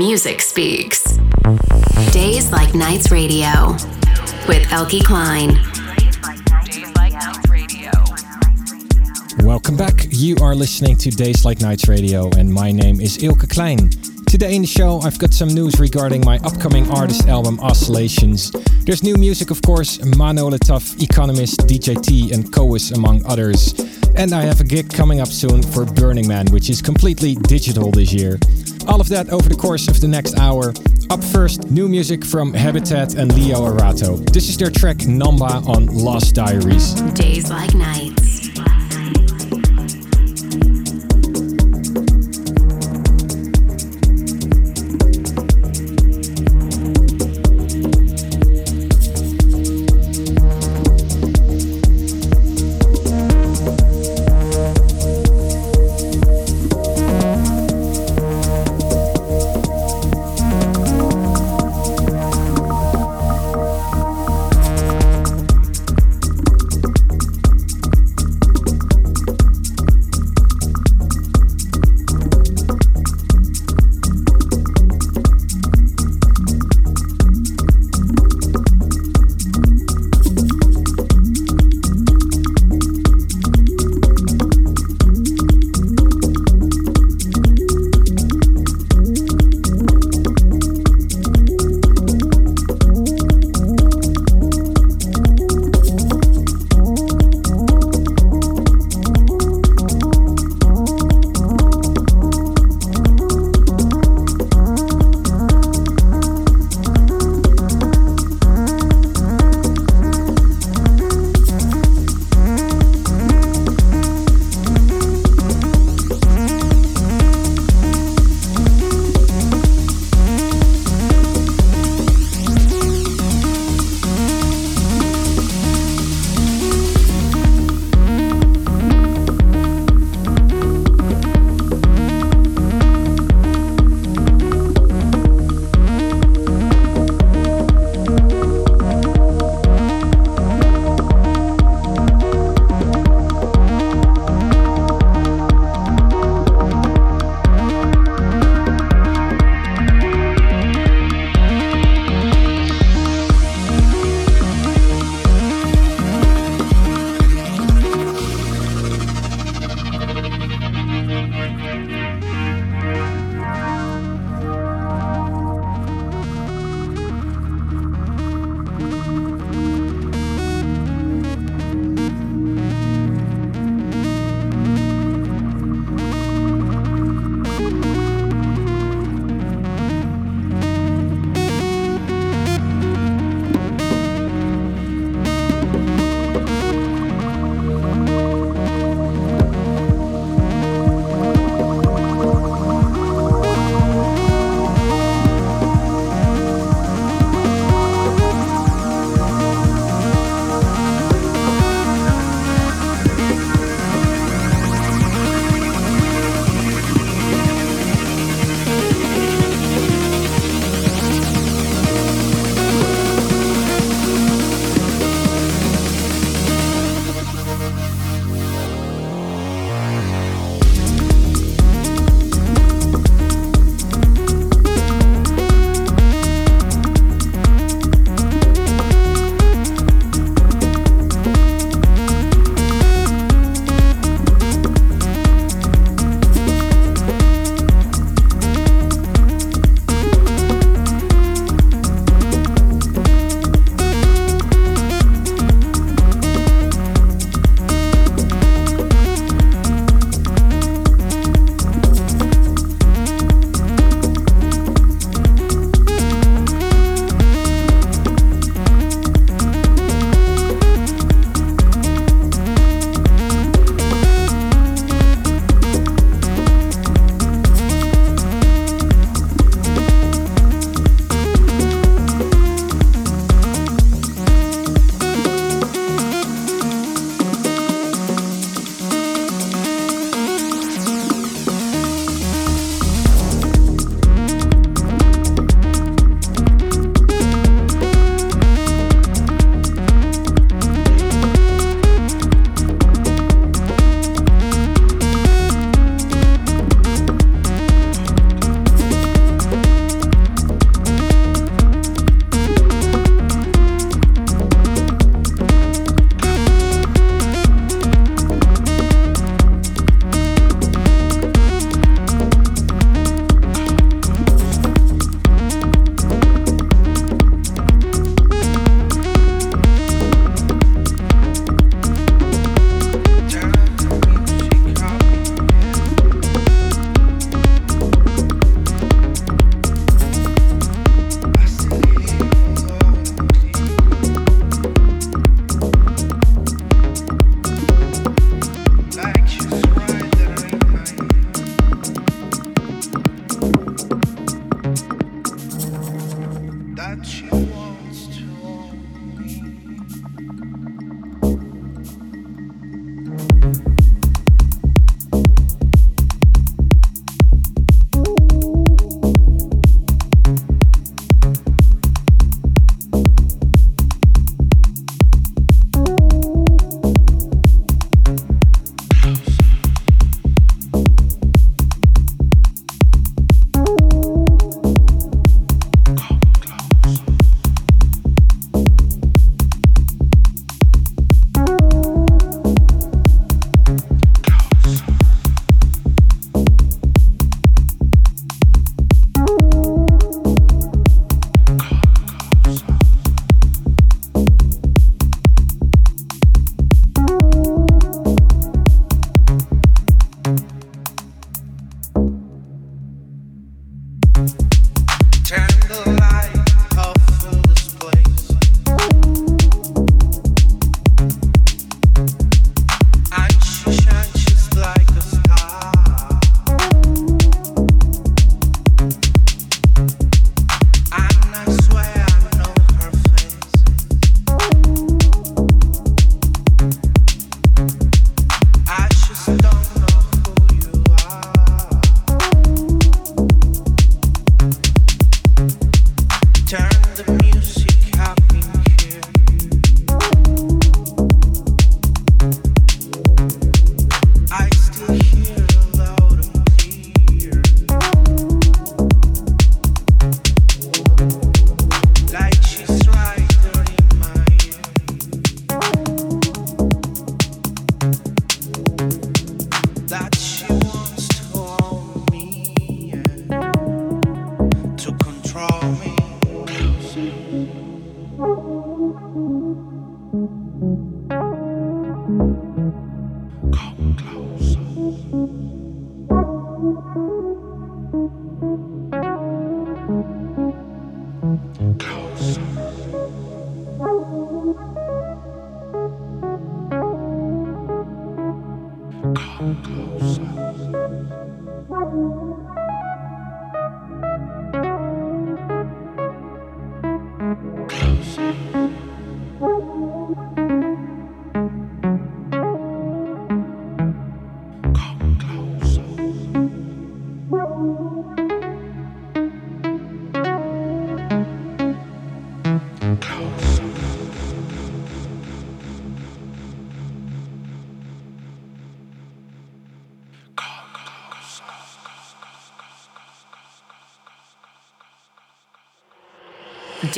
music speaks. Days Like Nights Radio with Eelke Kleijn. Welcome back. You are listening to Days Like Nights Radio, and my name is Eelke Kleijn. Today in the show, I've got some news regarding my upcoming artist album Oscillations. There's new music, of course, Mano Le Tough, Economist, DJT, and Coes, among others. And I have a gig coming up soon for Burning Man, which is completely digital this year. All of that over the course of the next hour. Up first, new music from Habitat and Leo Arato. This is their track Namba on Lost Diaries. Days Like Nights.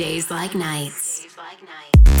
Days like nights. this one.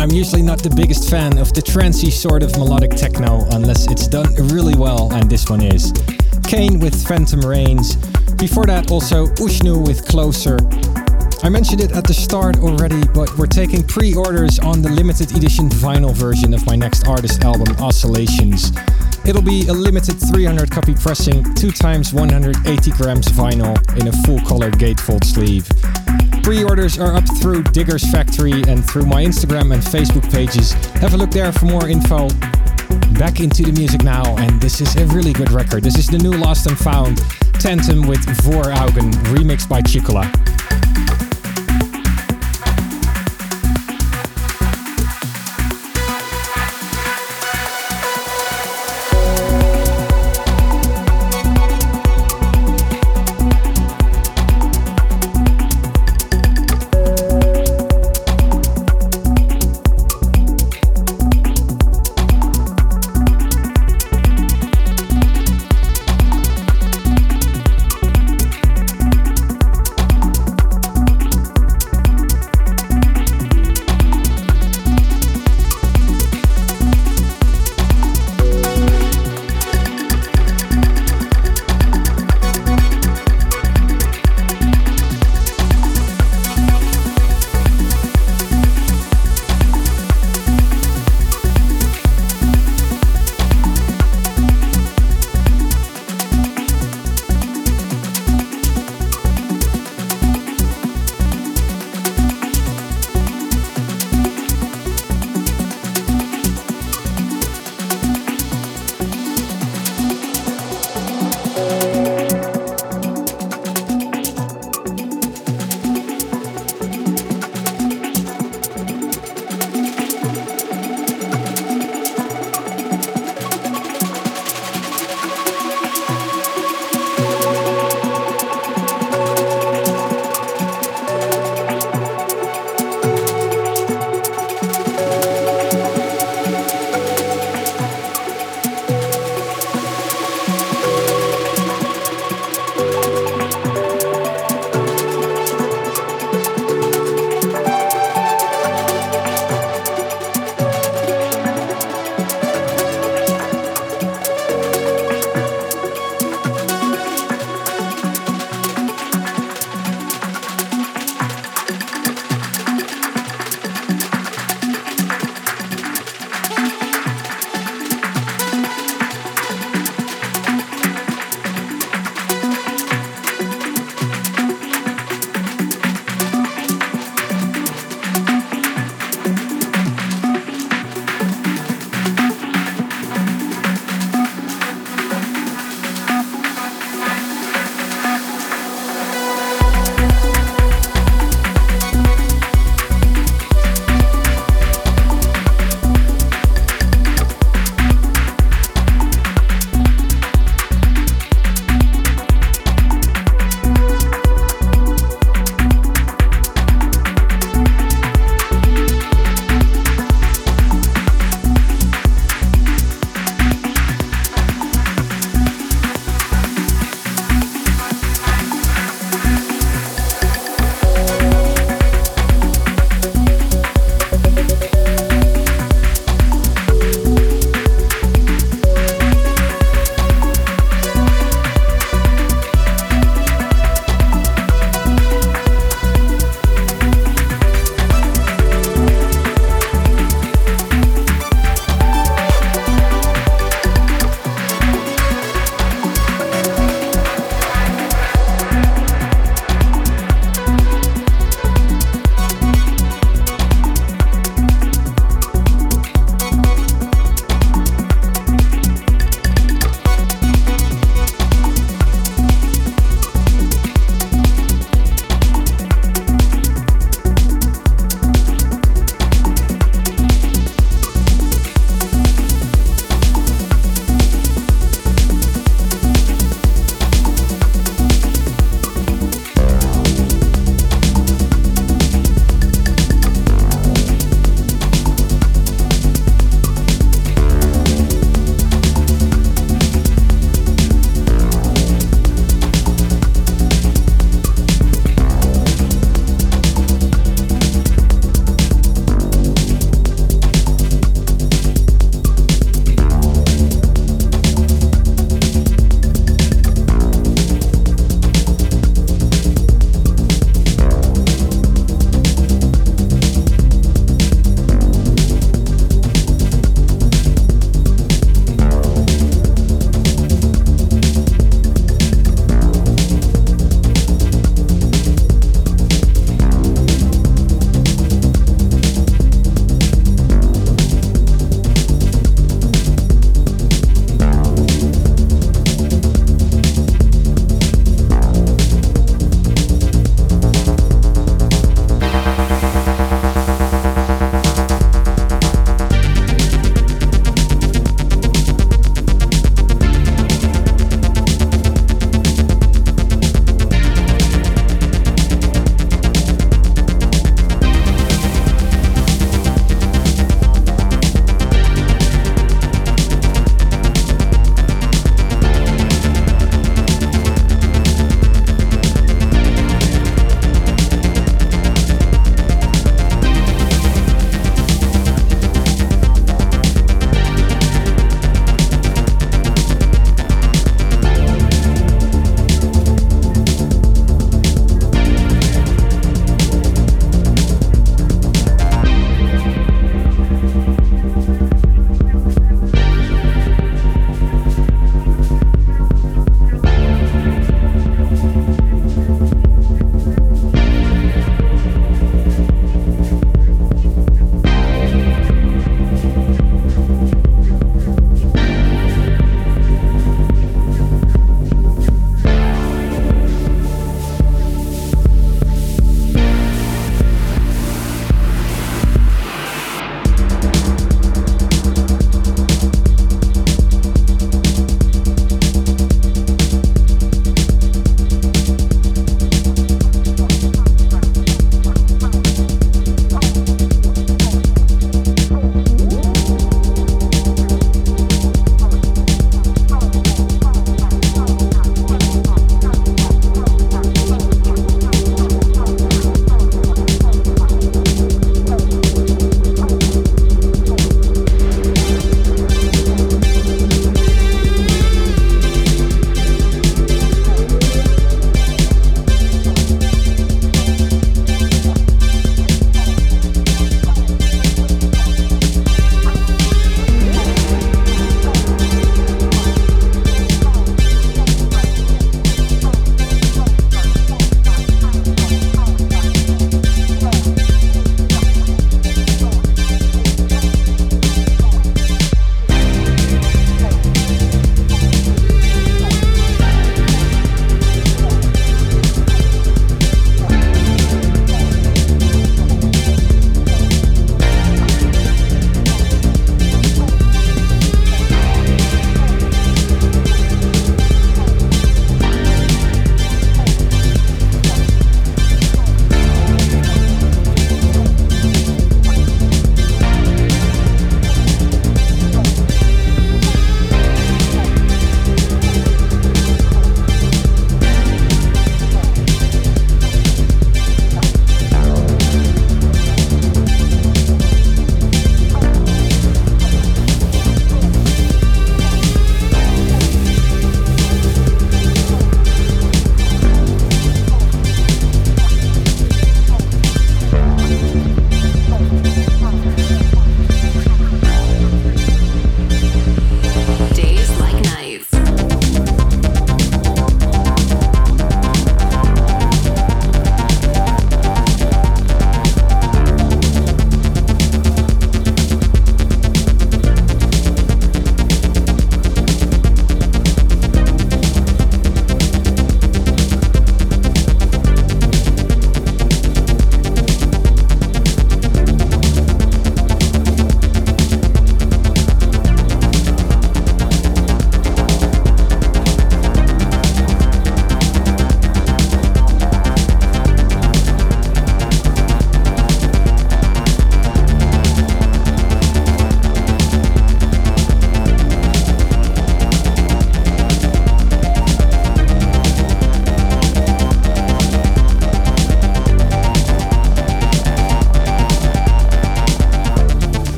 I'm usually not the biggest fan of the trancey sort of melodic techno unless it's done really well, and this one is. Kane with Phantom Rains. Before that, also Ushnu with Closer. I mentioned it at the start already, but we're taking pre orders on the limited edition vinyl version of my next artist album, Oscillations. It'll be a limited 300 copy pressing, 2 times 180 grams vinyl in a full color gatefold sleeve. Pre orders are up through Diggers Factory and through my Instagram and Facebook pages. Have a look there for more info. Back into the music now, and this is a really good record. This is the new Lost and Found Tantum with Vooraugen, remixed by Chicola.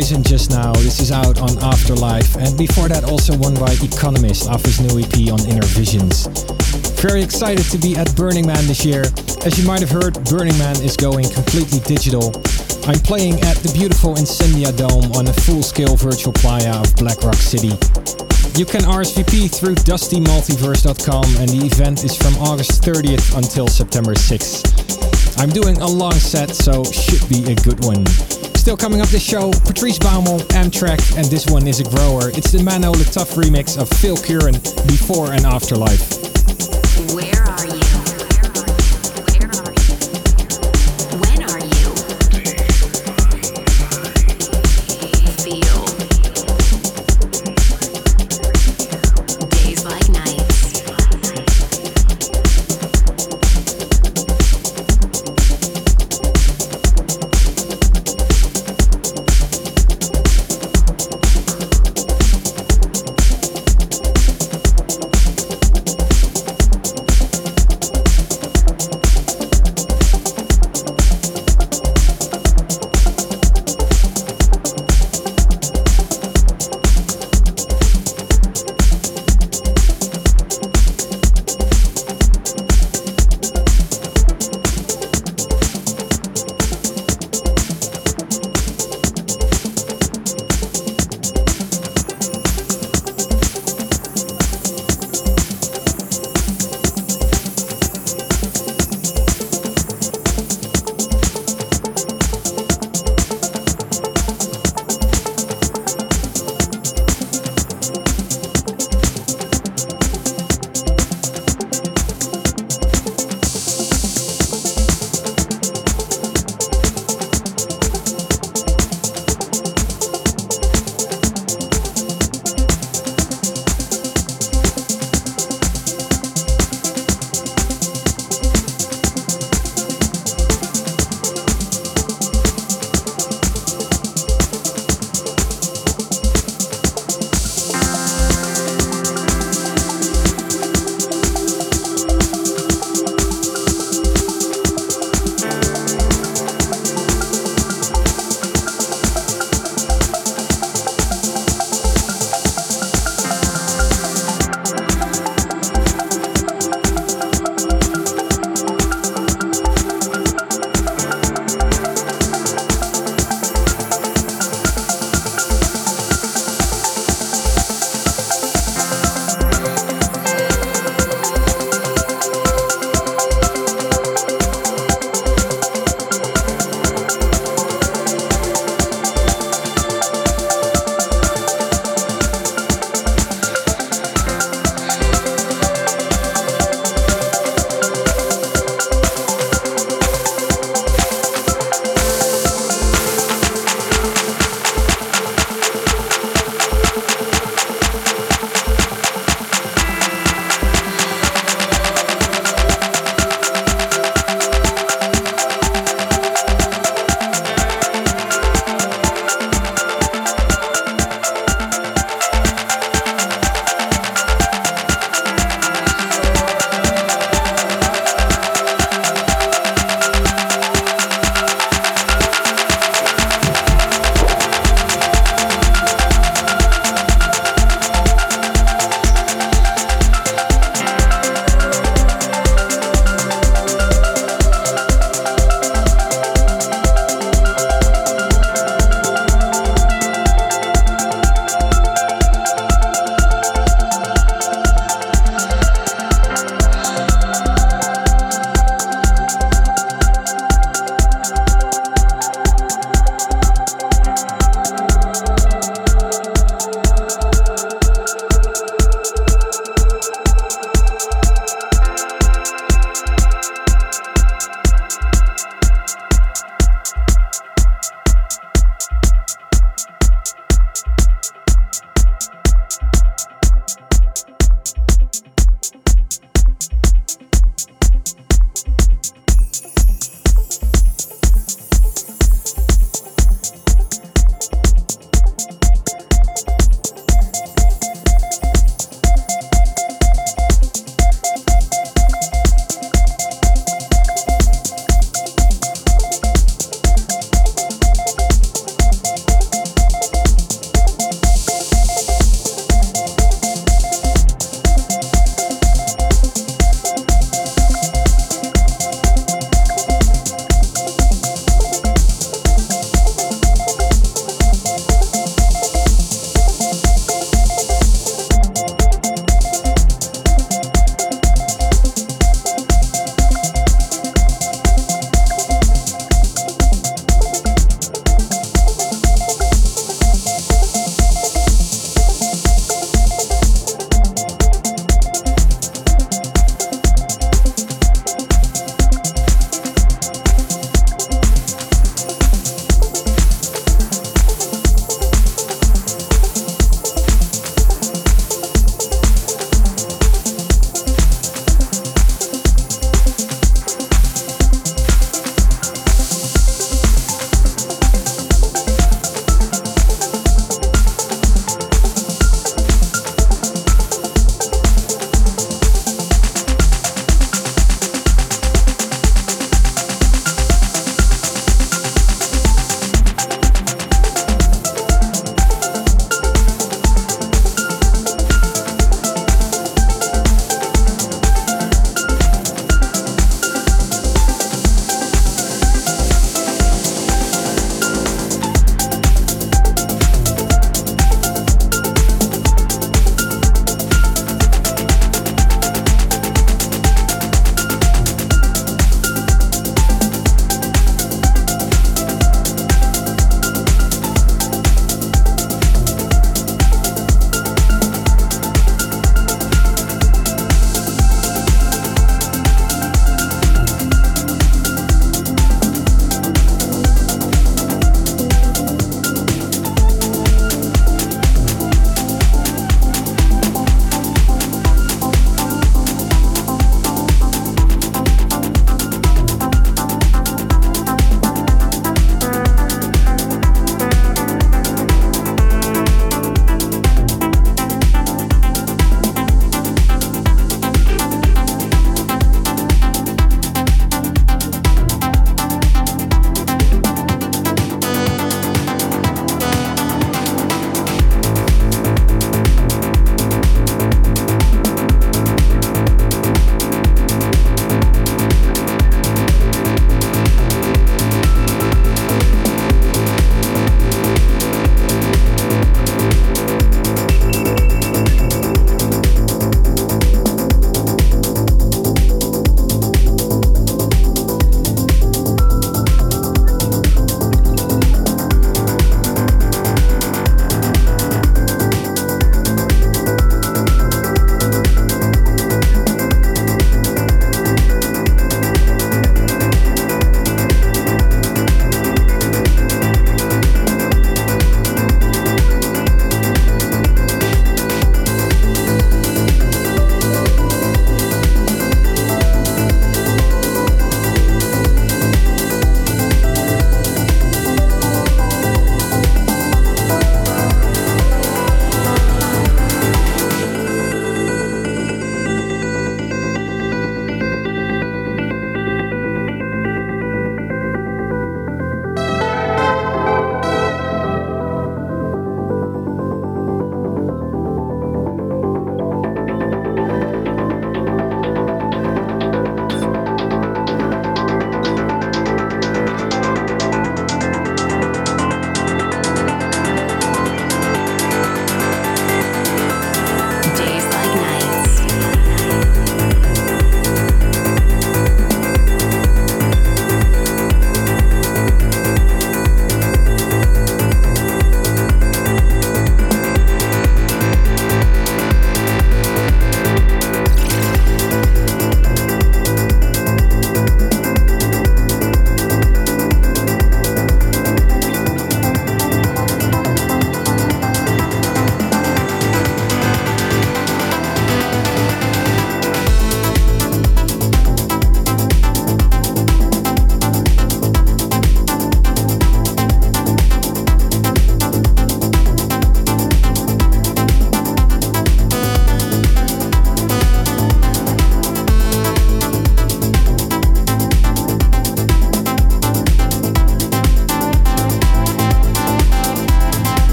Horizon just now. This is out on Afterlife. And before that, also one by Economist off his new EP on Inner Visions. Very excited to be at Burning Man this year. As you might have heard, Burning Man is going completely digital. I'm playing at the beautiful Incendia Dome on a full-scale virtual playa of Black Rock City. You can RSVP through dustymultiverse.com and the event is from August 30th until September 6th. I'm doing a long set, so should be a good one. Still coming up this show, Patrice Baumel, Amtrak, and this one is a grower. It's the Mano Le Tough remix of Phil Curran, Before and Afterlife.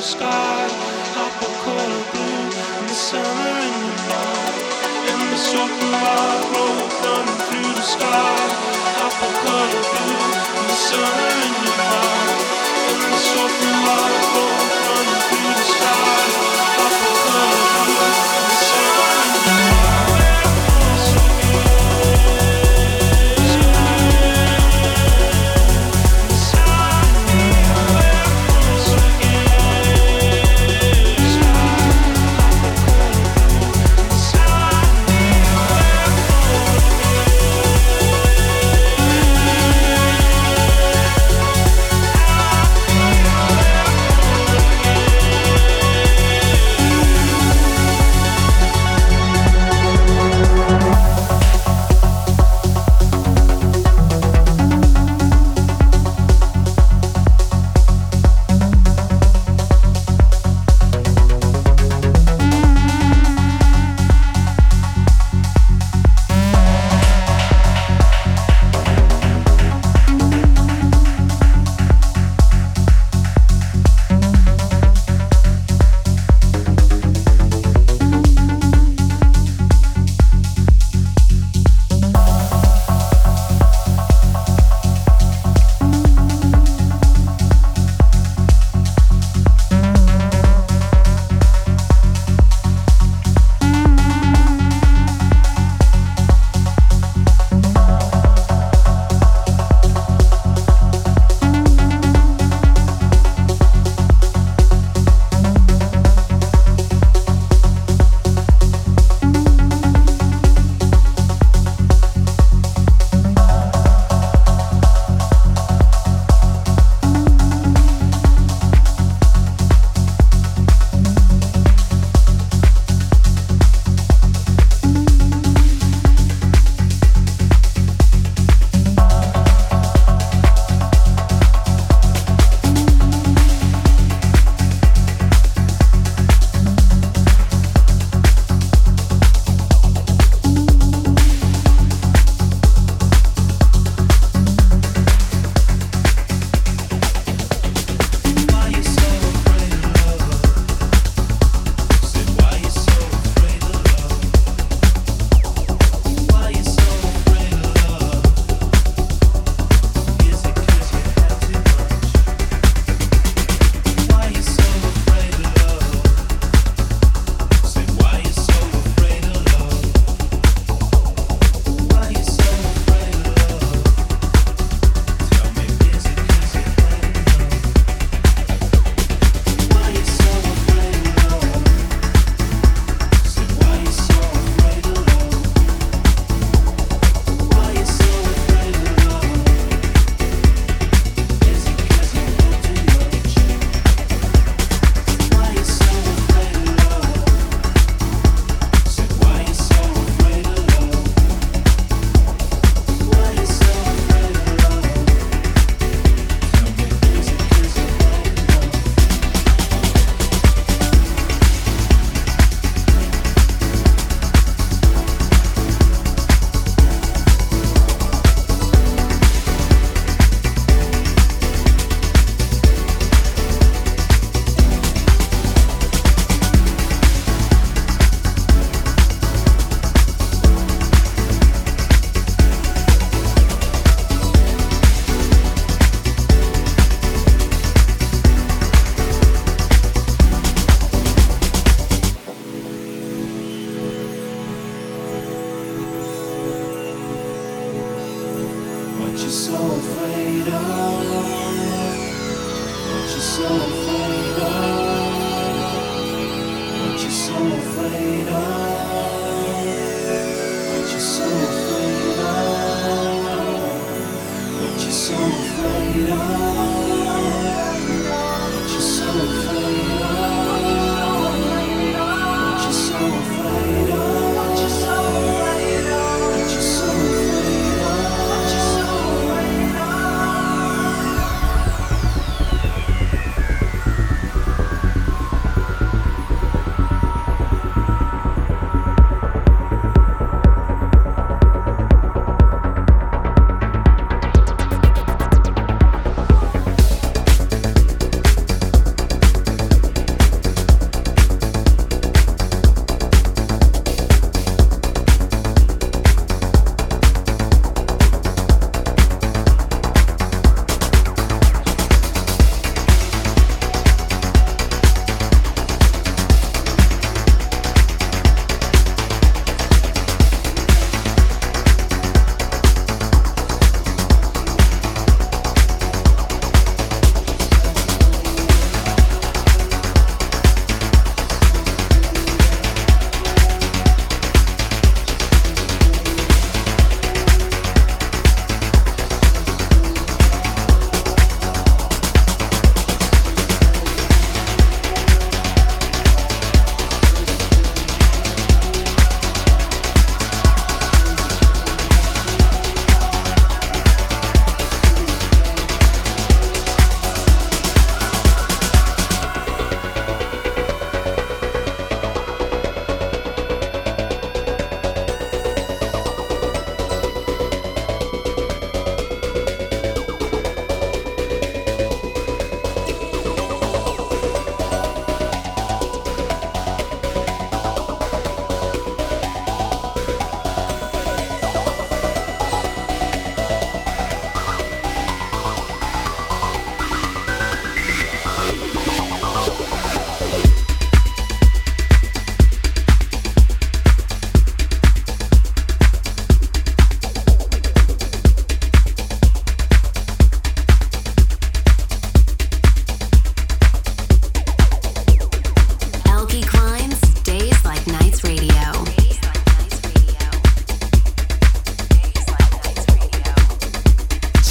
the sky, pop a color blue in the summer in the night, and the circle light roll thunder through the sky, pop a color blue in the summer in the night, and the circle light roll thunder through the sky.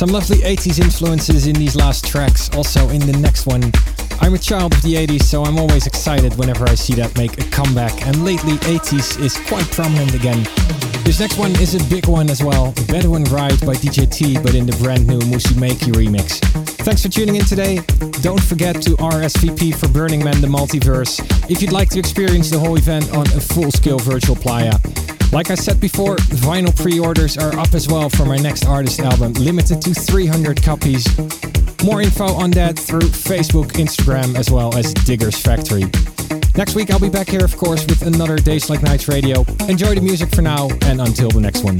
Some lovely 80s influences in these last tracks, also in the next one. I'm a child of the 80s, so I'm always excited whenever I see that make a comeback, and lately 80s is quite prominent again. This next one is a big one as well, Bedouin Ride by DJ T, but in the brand new Musumeci remix. Thanks for tuning in today. Don't forget to RSVP for Burning Man the Multiverse if you'd like to experience the whole event on a full-scale virtual playa. Like I said before, vinyl pre-orders are up as well for my next artist album, limited to 300 copies. More info on that through Facebook, Instagram, as well as Diggers Factory. Next week I'll be back here, of course, with another Days Like Nights radio. Enjoy the music for now, and until the next one.